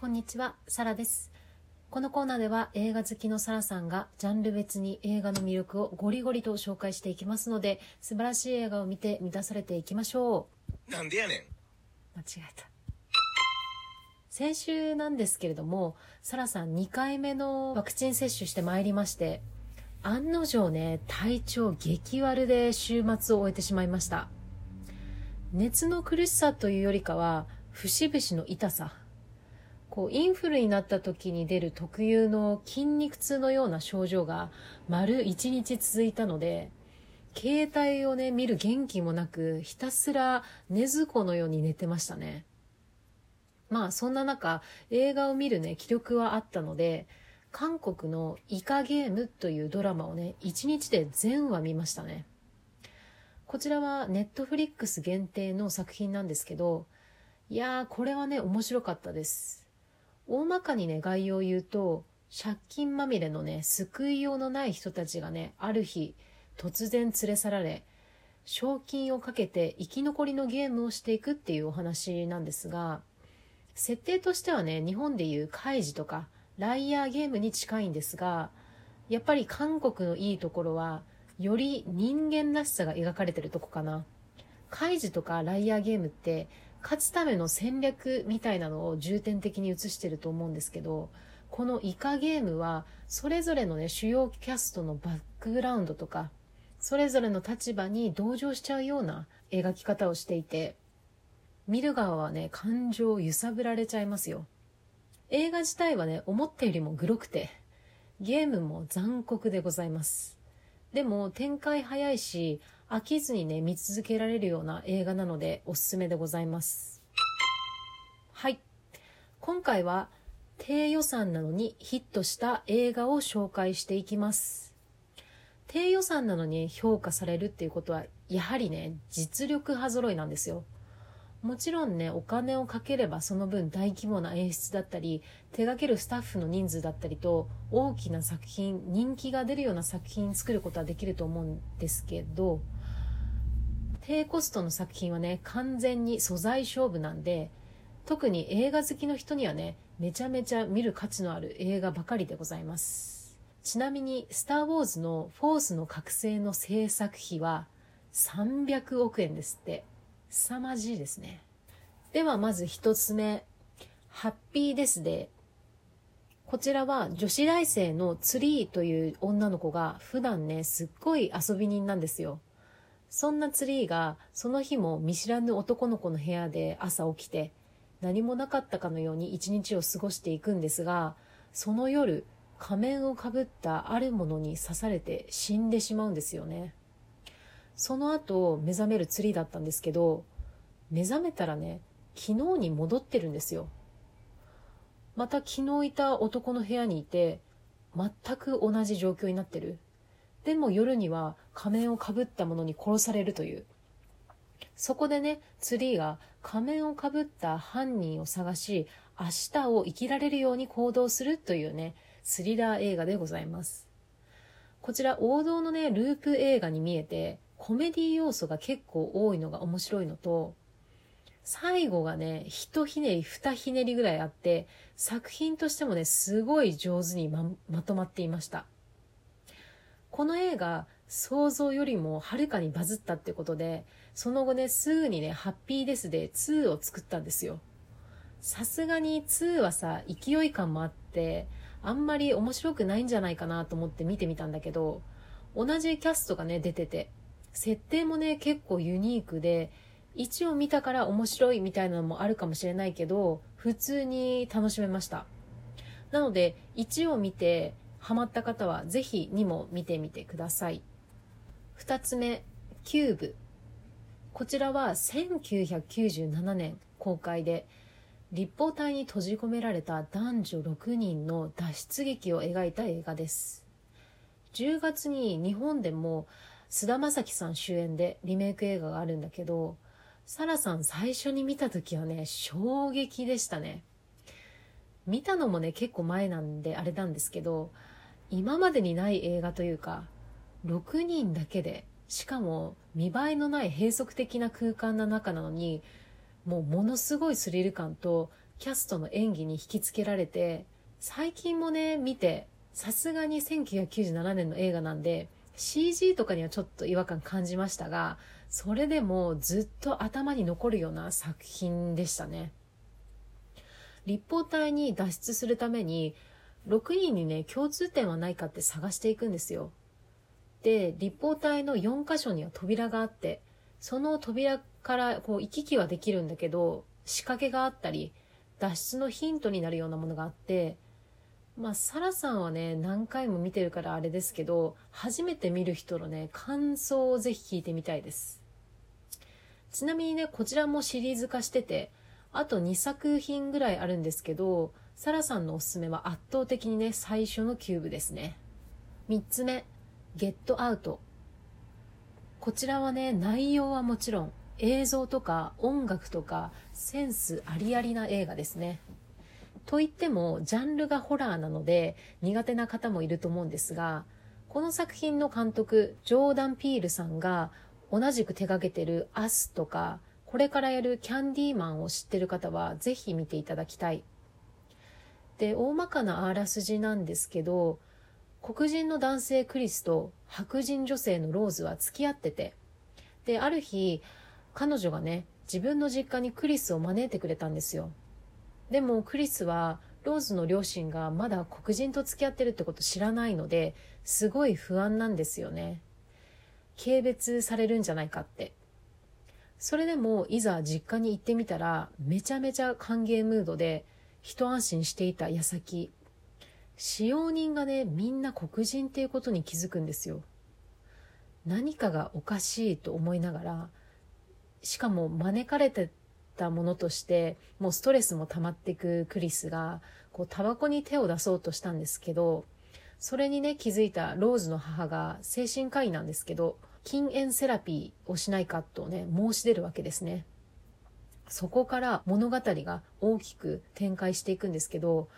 こんにちは、サラです。このコーナーでは映画好きのサラさんがジャンル別に映画の魅力をゴリゴリと紹介していきますので、素晴らしい映画を見て満たされていきましょなんでやねん。う。間違えた。先週なんですけれども、サラさん2回目のワクチン接種してまいりまして、案の定ね、体調激悪で週末を終えてしまいました。熱の苦しさというよりかは、節々の痛さ。こう、インフルになった時に出る特有の筋肉痛のような症状が丸1日続いたので、携帯をね、見る元気もなく、ひたすら寝ずこのように寝てましたね。まあ、そんな中、映画を見るね、気力はあったので、韓国のイカゲームというドラマをね、1日で全話見ましたね。こちらはネットフリックス限定の作品なんですけど、いやー、これはね、面白かったです。大まかにね、概要を言うと、借金まみれのね、救いようのない人たちがね、ある日、突然連れ去られ、賞金をかけて生き残りのゲームをしていくっていうお話なんですが、設定としてはね、日本でいうカイジとか、ライアーゲームに近いんですが、やっぱり韓国のいいところは、より人間らしさが描かれてるとこかな。カイジとかライアーゲームって、勝つための戦略みたいなのを重点的に映してると思うんですけど、このイカゲームは、それぞれのね、主要キャストのバックグラウンドとか、それぞれの立場に同情しちゃうような描き方をしていて、見る側はね、感情を揺さぶられちゃいますよ。映画自体はね、思ったよりもグロくて、ゲームも残酷でございます。でも展開早いし、飽きずにね、見続けられるような映画なのでおすすめでございます。はい。今回は低予算なのにヒットした映画を紹介していきます。低予算なのに評価されるっていうことは、やはりね、実力派揃いなんですよ。もちろんね、お金をかければその分大規模な演出だったり、手掛けるスタッフの人数だったりと、大きな作品、人気が出るような作品作ることはできると思うんですけど、低コストの作品はね、完全に素材勝負なんで、特に映画好きの人にはね、めちゃめちゃ見る価値のある映画ばかりでございます。ちなみに、スター・ウォーズのフォースの覚醒の制作費は300億円ですって。凄まじいですね。ではまず一つ目。ハッピーですで。こちらは女子大生のツリーという女の子が普段ね、すっごい遊び人なんですよ。そんなツリーがその日も見知らぬ男の子の部屋で朝起きて何もなかったかのように一日を過ごしていくんですが、その夜仮面をかぶったあるものに刺されて死んでしまうんですよね。その後目覚めるツリーだったんですけど、目覚めたらね、昨日に戻ってるんですよ。また昨日いた男の部屋にいて、全く同じ状況になってる。でも夜には仮面をかぶった者に殺されるという。そこでね、ツリーが仮面をかぶった犯人を探し、明日を生きられるように行動するというね、スリラー映画でございます。こちら王道のね、ループ映画に見えて、コメディ要素が結構多いのが面白いのと、最後がね、一ひねり、二ひねりぐらいあって、作品としてもね、すごい上手にままとまっていました。この映画、想像よりもはるかにバズったってことで、その後ね、すぐにね、ハッピーですで2を作ったんですよ。さすがに2はさ、勢い感もあって、あんまり面白くないんじゃないかなと思って見てみたんだけど、同じキャストがね、出てて、設定もね、結構ユニークで、1を見たから面白いみたいなのもあるかもしれないけど、普通に楽しめました。なので、1を見て、ハマった方はぜひ2も見てみてください。2つ目、キューブ。こちらは1997年公開で、立方体に閉じ込められた男女6人の脱出劇を描いた映画です。10月に日本でも菅田将暉さん主演でリメイク映画があるんだけど、サラさん最初に見た時はね、衝撃でしたね。見たのもね、結構前なんであれなんですけど、今までにない映画というか、6人だけで、しかも見栄えのない閉塞的な空間の中なのに、もうものすごいスリル感とキャストの演技に引きつけられて、最近もね、見て、さすがに1997年の映画なんで、CG とかにはちょっと違和感感じましたが、それでもずっと頭に残るような作品でしたね。立方体に脱出するために、6人にね、共通点はないかって探していくんですよ。で、立方体の4箇所には扉があって、その扉からこう行き来はできるんだけど、仕掛けがあったり、脱出のヒントになるようなものがあって、まあ、サラさんはね、何回も見てるからあれですけど、初めて見る人のね、感想をぜひ聞いてみたいです。ちなみにね、こちらもシリーズ化してて、あと2作品ぐらいあるんですけど、サラさんのおすすめは圧倒的にね、最初のキューブですね。3つ目、ゲットアウト。こちらはね、内容はもちろん、映像とか音楽とかセンスありありな映画ですね。といっても、ジャンルがホラーなので苦手な方もいると思うんですが、この作品の監督、ジョーダン・ピールさんが同じく手掛けてるアスとか、これからやるキャンディーマンを知ってる方はぜひ見ていただきたい。で、大まかなあらすじなんですけど、黒人の男性クリスと白人女性のローズは付き合ってて、で、ある日、彼女がね、自分の実家にクリスを招いてくれたんですよ。でもクリスはローズの両親がまだ黒人と付き合ってるってこと知らないので、すごい不安なんですよね。軽蔑されるんじゃないかって。それでもいざ実家に行ってみたらめちゃめちゃ歓迎ムードで一安心していた矢先、使用人がね、みんな黒人っていうことに気づくんですよ。何かがおかしいと思いながら、しかも招かれてたものとしてもうストレスも溜まってくクリスがこうタバコに手を出そうとしたんですけどそれにね気づいたローズの母が精神科医なんですけど禁煙セラピーをしないかとね申し出るわけですねそこから物語が大きく展開していくんですけど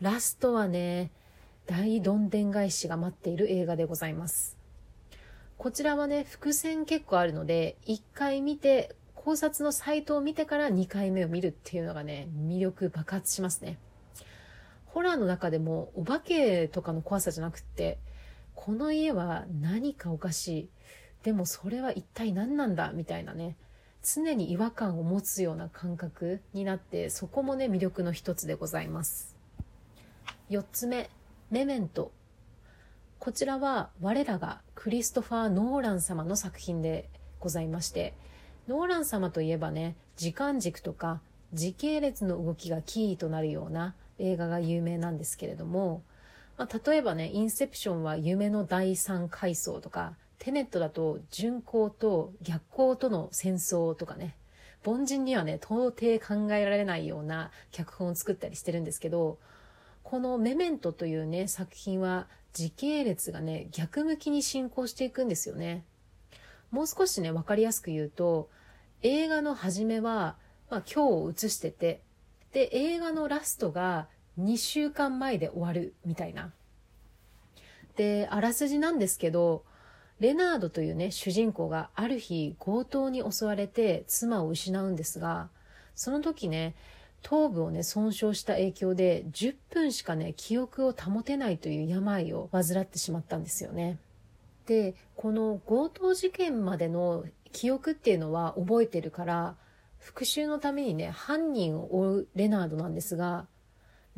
ラストはね大どんでん返しが待っている映画でございますこちらはね、伏線結構あるので、1回見て、考察のサイトを見てから2回目を見るっていうのがね、魅力爆発しますね。ホラーの中でも、お化けとかの怖さじゃなくって、この家は何かおかしい。でもそれは一体何なんだみたいなね。常に違和感を持つような感覚になって、そこもね、魅力の一つでございます。4つ目、メメント。こちらは我らがクリストファー・ノーラン様の作品でございまして、ノーラン様といえばね、時間軸とか時系列の動きがキーとなるような映画が有名なんですけれども、まあ、例えばね、インセプションは夢の第三階層とか、テネットだと順行と逆行との戦争とかね、凡人にはね、到底考えられないような脚本を作ったりしてるんですけど、このメメントというね、作品は時系列がね、逆向きに進行していくんですよね。もう少しね、わかりやすく言うと、映画の初めは、まあ、今日を映してて、で、映画のラストが2週間前で終わるみたいな。で、あらすじなんですけど、レナードというね、主人公がある日強盗に襲われて妻を失うんですが、その時ね、頭部をね、損傷した影響で10分しかね、記憶を保てないという病を患ってしまったんですよね。で、この強盗事件までの記憶っていうのは覚えてるから、復讐のためにね、犯人を追うレナードなんですが、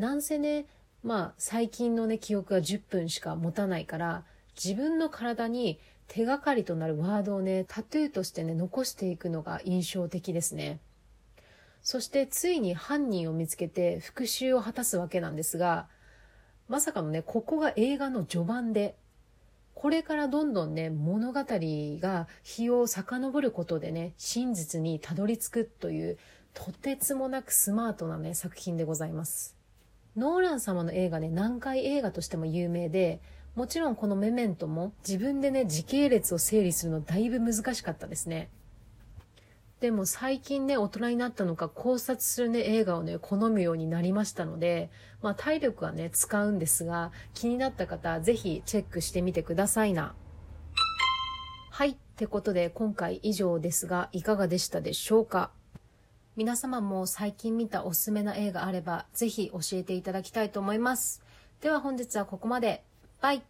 なんせね、まあ最近のね、記憶が10分しか持たないから、自分の体に手がかりとなるワードをね、タトゥーとしてね、残していくのが印象的ですね。そしてついに犯人を見つけて復讐を果たすわけなんですが、まさかのね、ここが映画の序盤で、これからどんどんね、物語が日を遡ることでね、真実にたどり着くという、とてつもなくスマートなね、作品でございます。ノーラン様の映画ね、南海映画としても有名で、もちろんこのメメントも自分でね、時系列を整理するのだいぶ難しかったですね。でも最近ね、大人になったのか考察するね、映画をね、好むようになりましたので、まあ体力はね、使うんですが、気になった方、ぜひチェックしてみてくださいな。はい。ってことで、今回以上ですが、いかがでしたでしょうか？皆様も最近見たおすすめの映画あれば、ぜひ教えていただきたいと思います。では本日はここまで。バイ